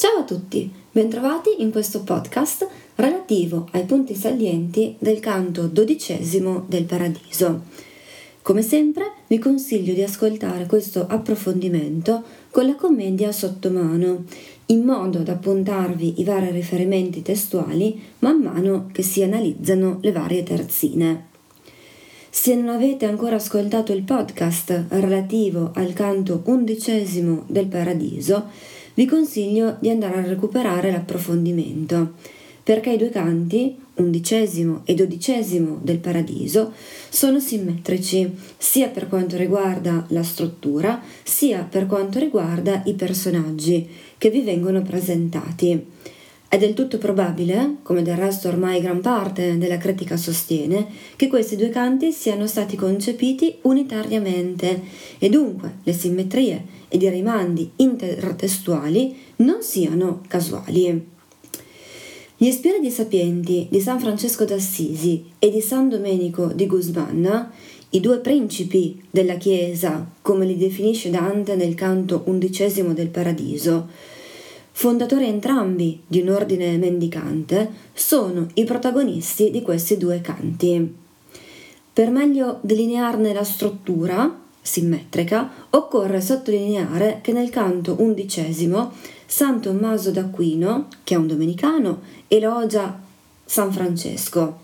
Ciao a tutti, bentrovati in questo podcast relativo ai punti salienti del canto dodicesimo del Paradiso. Come sempre vi consiglio di ascoltare questo approfondimento con la commedia sotto mano, in modo da appuntarvi i vari riferimenti testuali man mano che si analizzano le varie terzine. Se non avete ancora ascoltato il podcast relativo al canto undicesimo del Paradiso, vi consiglio di andare a recuperare l'approfondimento, perché i due canti, undicesimo e dodicesimo del Paradiso, sono simmetrici sia per quanto riguarda la struttura, sia per quanto riguarda i personaggi che vi vengono presentati. È del tutto probabile, come del resto ormai gran parte della critica sostiene, che questi due canti siano stati concepiti unitariamente e dunque le simmetrie ed i rimandi intertestuali non siano casuali. Gli spiriti sapienti di San Francesco d'Assisi e di San Domenico di Guzman, i due principi della Chiesa, come li definisce Dante nel canto undicesimo del Paradiso, fondatori entrambi di un ordine mendicante, sono i protagonisti di questi due canti. Per meglio delinearne la struttura, simmetrica, occorre sottolineare che nel canto undicesimo San Tommaso d'Aquino, che è un domenicano, elogia San Francesco,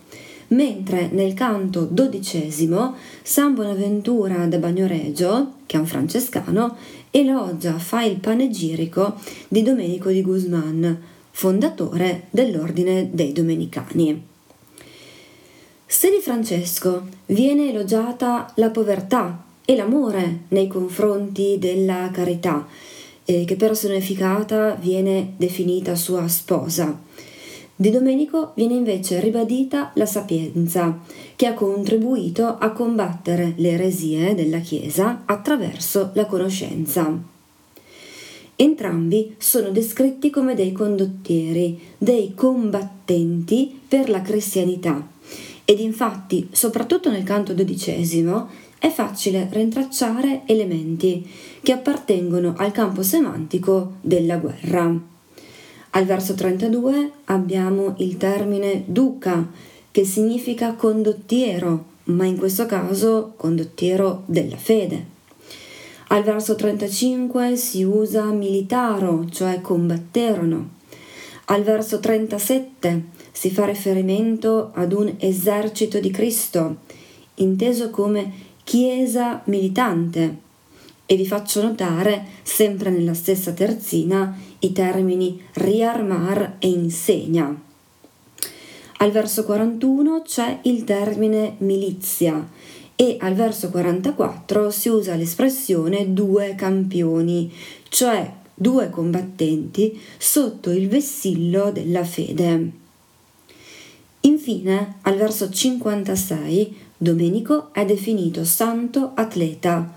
mentre nel canto dodicesimo San Bonaventura da Bagnoregio, che è un francescano, elogia, fa il panegirico di Domenico di Guzman, fondatore dell'ordine dei Domenicani. Se di Francesco viene elogiata la povertà e l'amore nei confronti della carità, eh, che personificata viene definita sua sposa. Di Domenico viene invece ribadita la sapienza, che ha contribuito a combattere le eresie della Chiesa attraverso la conoscenza. Entrambi sono descritti come dei condottieri, dei combattenti per la cristianità. Ed infatti, soprattutto nel canto dodicesimo, è facile rintracciare elementi che appartengono al campo semantico della guerra. Al verso 32 abbiamo il termine duca, che significa condottiero, ma in questo caso condottiero della fede. Al verso 35 si usa militaro, cioè combatterono. Al verso 37 si fa riferimento ad un esercito di Cristo, inteso come chiesa militante e vi faccio notare, sempre nella stessa terzina, i termini riarmar e insegna. Al verso 41 c'è il termine milizia e al verso 44 si usa l'espressione due campioni, cioè due combattenti sotto il vessillo della fede. Infine, al verso 56 Domenico è definito santo atleta,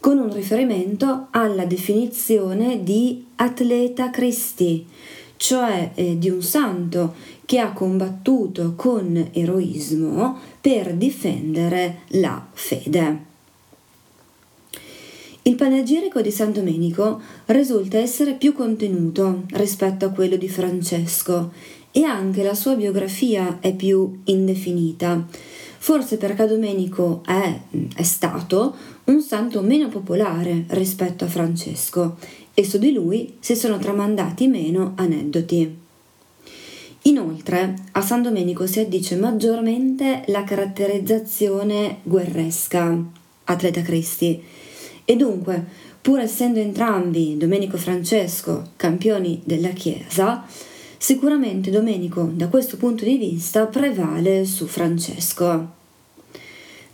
con un riferimento alla definizione di atleta Cristi, cioè eh, di un santo che ha combattuto con eroismo per difendere la fede. Il panegirico di San Domenico risulta essere più contenuto rispetto a quello di Francesco e anche la sua biografia è più indefinita forse perché Domenico è, è stato un santo meno popolare rispetto a Francesco e su di lui si sono tramandati meno aneddoti. Inoltre, a San Domenico si addice maggiormente la caratterizzazione guerresca, atleta Cristi, e dunque, pur essendo entrambi, Domenico e Francesco, campioni della Chiesa, Sicuramente Domenico da questo punto di vista prevale su Francesco.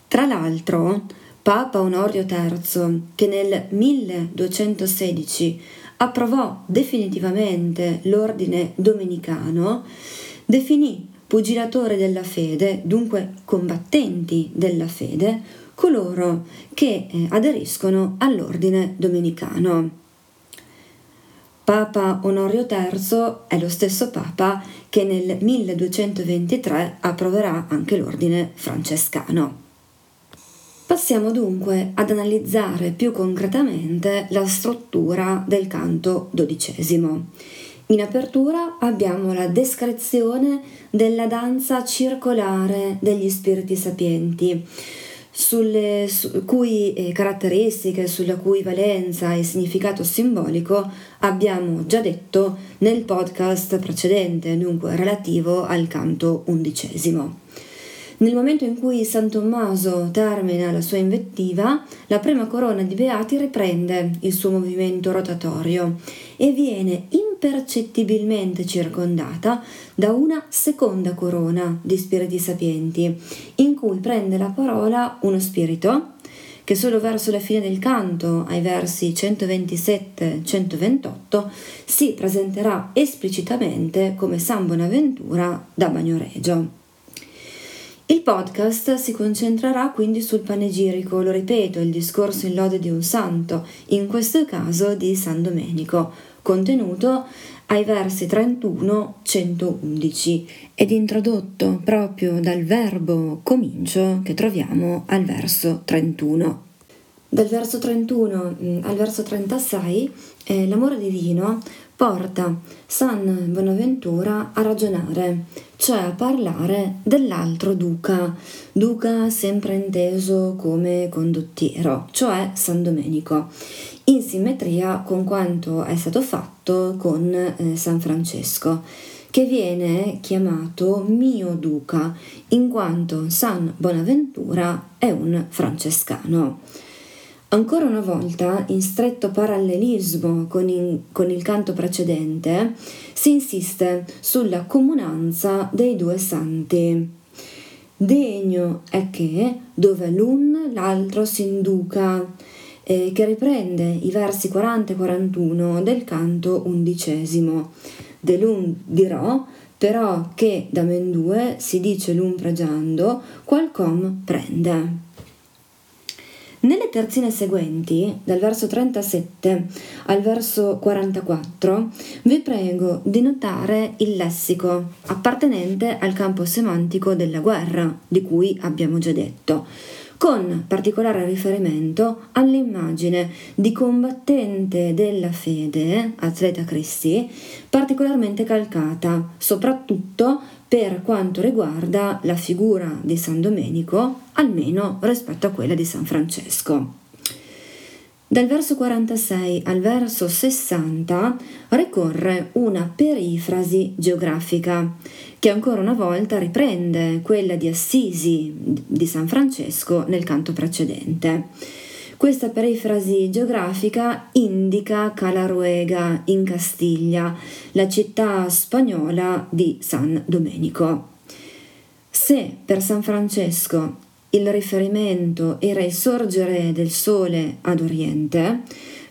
Tra l'altro, Papa Onorio III, che nel 1216 approvò definitivamente l'ordine domenicano, definì pugilatore della fede, dunque combattenti della fede, coloro che eh, aderiscono all'ordine domenicano. Papa Onorio III è lo stesso Papa che nel 1223 approverà anche l'ordine francescano. Passiamo dunque ad analizzare più concretamente la struttura del canto dodicesimo. In apertura abbiamo la descrizione della danza circolare degli spiriti sapienti, sulle su cui eh, caratteristiche, sulla cui valenza e significato simbolico abbiamo già detto nel podcast precedente, dunque relativo al canto undicesimo. Nel momento in cui San Tommaso termina la sua invettiva, la prima corona di Beati riprende il suo movimento rotatorio e viene impercettibilmente circondata da una seconda corona di spiriti sapienti, in cui prende la parola uno spirito che solo verso la fine del canto, ai versi 127-128, si presenterà esplicitamente come San Bonaventura da Bagnoregio. Il podcast si concentrerà quindi sul panegirico, lo ripeto, il discorso in lode di un santo, in questo caso di San Domenico, contenuto ai versi 31-111 ed introdotto proprio dal verbo comincio che troviamo al verso 31. Dal verso 31 mm, al verso 36 eh, l'amore divino porta San Bonaventura a ragionare, cioè a parlare dell'altro duca, duca sempre inteso come condottiero, cioè San Domenico, in simmetria con quanto è stato fatto con eh, San Francesco che viene chiamato mio duca, in quanto San Bonaventura è un francescano. Ancora una volta, in stretto parallelismo con, in, con, il canto precedente, si insiste sulla comunanza dei due santi. Degno è che, dove l'un l'altro si induca, eh, che riprende i versi 40 e 41 del canto undicesimo. De l'un dirò, però che da men due si dice l'un pregiando, qualcom prende. Nelle terzine seguenti, dal verso 37 al verso 44, vi prego di notare il lessico appartenente al campo semantico della guerra, di cui abbiamo già detto, con particolare riferimento all'immagine di combattente della fede, atleta Cristi, particolarmente calcata, soprattutto per quanto riguarda la figura di San Domenico, almeno rispetto a quella di San Francesco. Dal verso 46 al verso 60 ricorre una perifrasi geografica che ancora una volta riprende quella di Assisi di San Francesco nel canto precedente. Questa perifrasi geografica indica Calaruega in Castiglia, la città spagnola di San Domenico. Se per San Francesco il riferimento era il sorgere del sole ad oriente,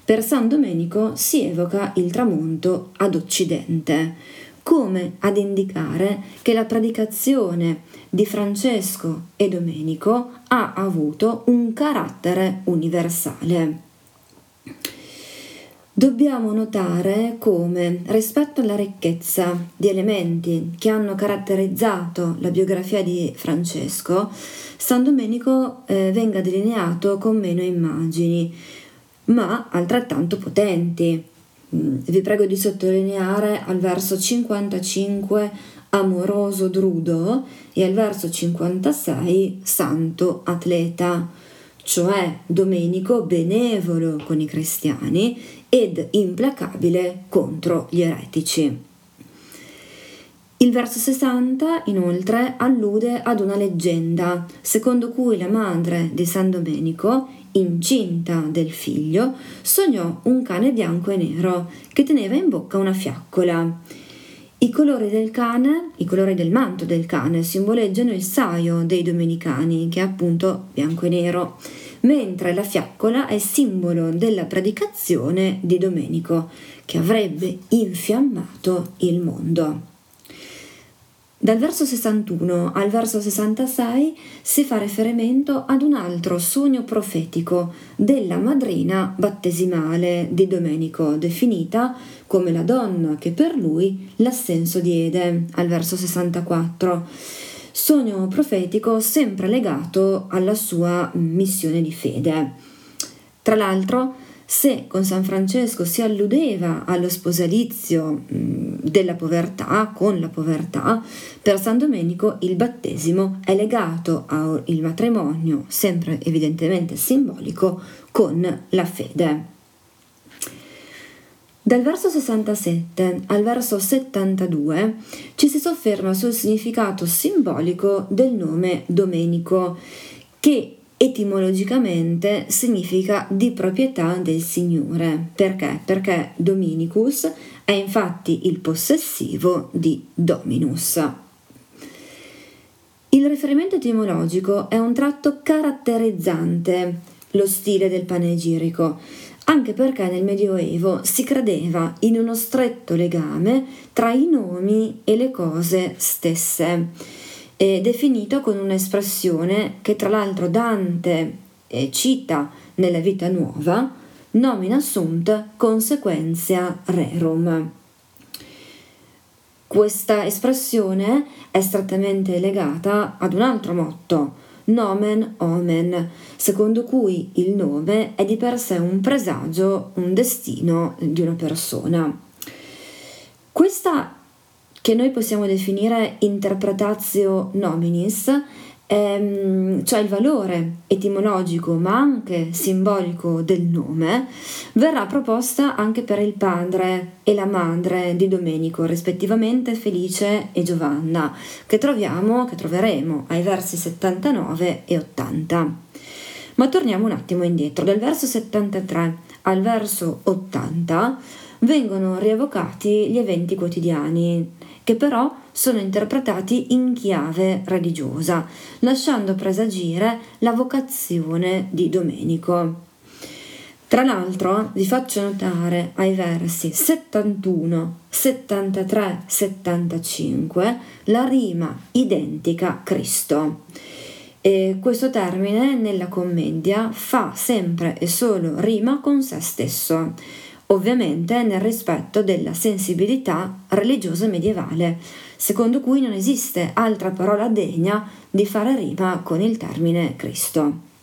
per San Domenico si evoca il tramonto ad occidente, come ad indicare che la predicazione di Francesco e Domenico ha avuto un carattere universale. Dobbiamo notare come, rispetto alla ricchezza di elementi che hanno caratterizzato la biografia di Francesco, San Domenico eh, venga delineato con meno immagini, ma altrettanto potenti. Mm, vi prego di sottolineare al verso 55 amoroso drudo e al verso 56 santo atleta, cioè Domenico benevolo con i cristiani ed implacabile contro gli eretici. Il verso 60 inoltre allude ad una leggenda, secondo cui la madre di San Domenico, incinta del figlio, sognò un cane bianco e nero che teneva in bocca una fiaccola. I colori del cane, i colori del manto del cane simboleggiano il saio dei domenicani, che è appunto bianco e nero, mentre la fiaccola è simbolo della predicazione di Domenico, che avrebbe infiammato il mondo. Dal verso 61 al verso 66 si fa riferimento ad un altro sogno profetico della madrina battesimale di Domenico, definita come la donna che per lui l'assenso diede, al verso 64. Sogno profetico sempre legato alla sua missione di fede. Tra l'altro, se con San Francesco si alludeva allo sposalizio della povertà con la povertà, per San Domenico il battesimo è legato al matrimonio, sempre evidentemente simbolico, con la fede. Dal verso 67 al verso 72 ci si sofferma sul significato simbolico del nome Domenico, che etimologicamente significa di proprietà del Signore. Perché? Perché Dominicus è infatti il possessivo di Dominus. Il riferimento etimologico è un tratto caratterizzante lo stile del panegirico, anche perché nel Medioevo si credeva in uno stretto legame tra i nomi e le cose stesse eh, definito con un'espressione che tra l'altro Dante eh, cita nella Vita Nuova, nomina sunt consequentia rerum. Questa espressione è strettamente legata ad un altro motto, nomen omen, secondo cui il nome è di per sé un presagio, un destino di una persona. Questa che noi possiamo definire interpretatio nominis, ehm, cioè il valore etimologico ma anche simbolico del nome, verrà proposta anche per il padre e la madre di Domenico, rispettivamente Felice e Giovanna, che troviamo, che troveremo ai versi 79 e 80. Ma torniamo un attimo indietro, dal verso 73 al verso 80 vengono rievocati gli eventi quotidiani che però sono interpretati in chiave religiosa, lasciando presagire la vocazione di Domenico. Tra l'altro vi faccio notare ai versi 71, 73, 75 la rima identica Cristo. E questo termine nella commedia fa sempre e solo rima con se stesso ovviamente nel rispetto della sensibilità religiosa medievale, secondo cui non esiste altra parola degna di fare rima con il termine Cristo.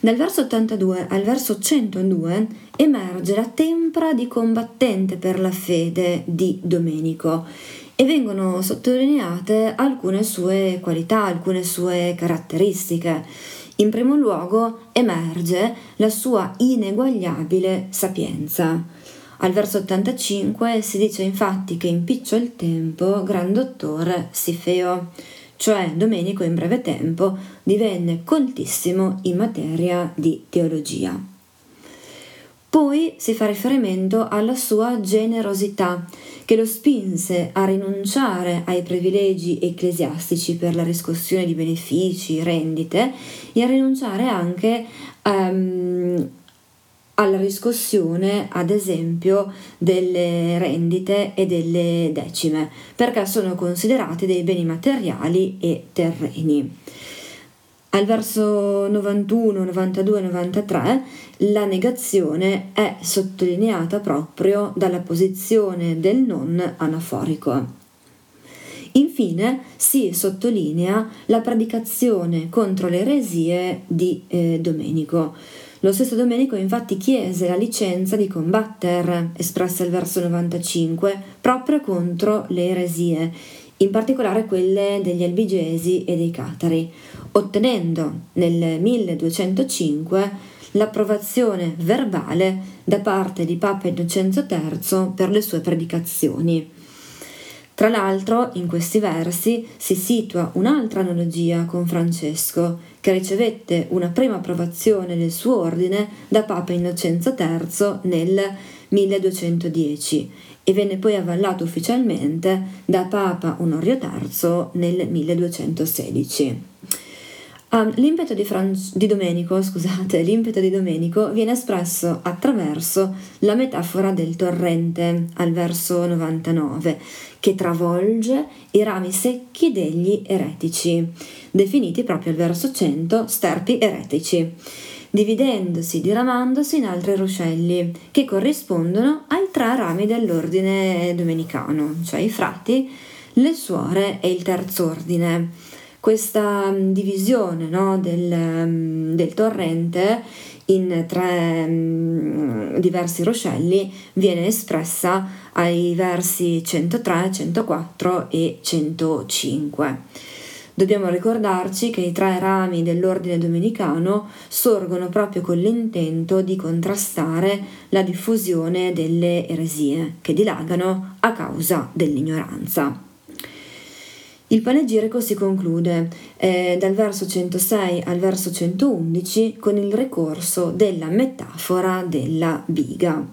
Dal verso 82 al verso 102 emerge la tempra di combattente per la fede di Domenico e vengono sottolineate alcune sue qualità, alcune sue caratteristiche in primo luogo emerge la sua ineguagliabile sapienza. Al verso 85 si dice infatti che in picciol tempo gran dottore si feò, cioè Domenico in breve tempo divenne coltissimo in materia di teologia. Poi si fa riferimento alla sua generosità, che lo spinse a rinunciare ai privilegi ecclesiastici per la riscossione di benefici, rendite, e a rinunciare anche um, alla riscossione, ad esempio, delle rendite e delle decime, perché sono considerati dei beni materiali e terreni. Al verso 91, 92 e 93 la negazione è sottolineata proprio dalla posizione del non anaforico. Infine si sottolinea la predicazione contro le eresie di eh, Domenico. Lo stesso Domenico infatti chiese la licenza di combattere, espressa al verso 95, proprio contro le eresie, in particolare quelle degli albigesi e dei catari, ottenendo nel 1205 l'approvazione verbale da parte di Papa Innocenzo III per le sue predicazioni. Tra l'altro, in questi versi si situa un'altra analogia con Francesco, che ricevette una prima approvazione del suo ordine da Papa Innocenzo III nel 1210 e venne poi avallato ufficialmente da Papa Onorio III nel 1216. Um, l'impeto di, Fran- di, Domenico, scusate, l'impeto di Domenico viene espresso attraverso la metafora del torrente al verso 99, che travolge i rami secchi degli eretici, definiti proprio al verso 100 sterpi eretici, dividendosi, diramandosi in altri ruscelli, che corrispondono ai tre rami dell'ordine domenicano, cioè i frati, le suore e il terzo ordine questa mm, divisione no, del, mm, del torrente in tre mh, diversi roscelli viene espressa ai versi 103, 104 e 105. Dobbiamo ricordarci che i tre rami dell'ordine domenicano sorgono proprio con l'intento di contrastare la diffusione delle eresie che dilagano a causa dell'ignoranza. Il panegirico si conclude eh, dal verso 106 al verso 111 con il ricorso della metafora della biga.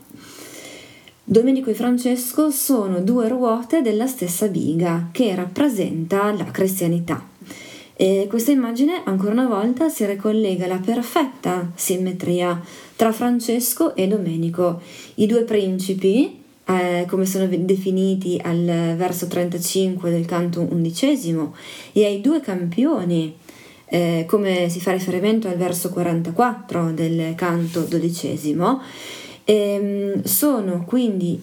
Domenico e Francesco sono due ruote della stessa biga che rappresenta la cristianità. E questa immagine ancora una volta si ricollega alla perfetta simmetria tra Francesco e Domenico, i due principi eh, come sono definiti al verso 35 del canto undicesimo, e ai due campioni, eh, come si fa riferimento al verso 44 del canto dodicesimo, ehm, sono quindi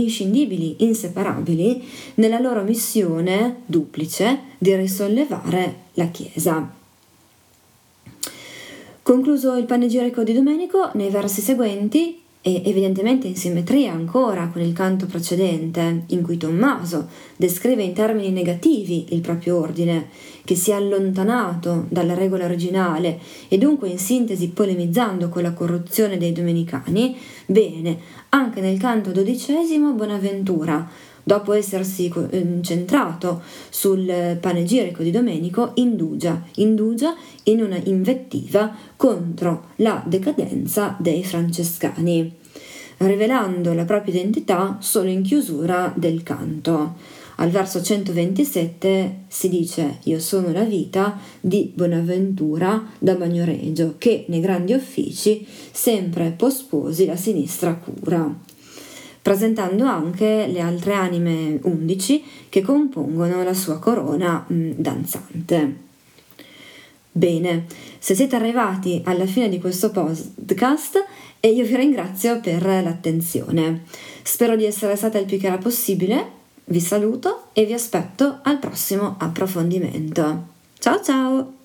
inscindibili, inseparabili nella loro missione duplice di risollevare la Chiesa. Concluso il panegirico di Domenico, nei versi seguenti e evidentemente in simmetria ancora con il canto precedente, in cui Tommaso descrive in termini negativi il proprio ordine, che si è allontanato dalla regola originale e dunque in sintesi polemizzando con la corruzione dei domenicani, bene, anche nel canto dodicesimo Bonaventura, dopo essersi ehm, centrato sul panegirico di Domenico, indugia, indugia in una invettiva contro la decadenza dei francescani, rivelando la propria identità solo in chiusura del canto. Al verso 127 si dice Io sono la vita di Bonaventura da Bagnoregio, che nei grandi uffici sempre posposi la sinistra cura presentando anche le altre anime undici che compongono la sua corona mh, mm, danzante. Bene, se siete arrivati alla fine di questo podcast e io vi ringrazio per l'attenzione. Spero di essere stata il più chiara possibile, vi saluto e vi aspetto al prossimo approfondimento. Ciao ciao!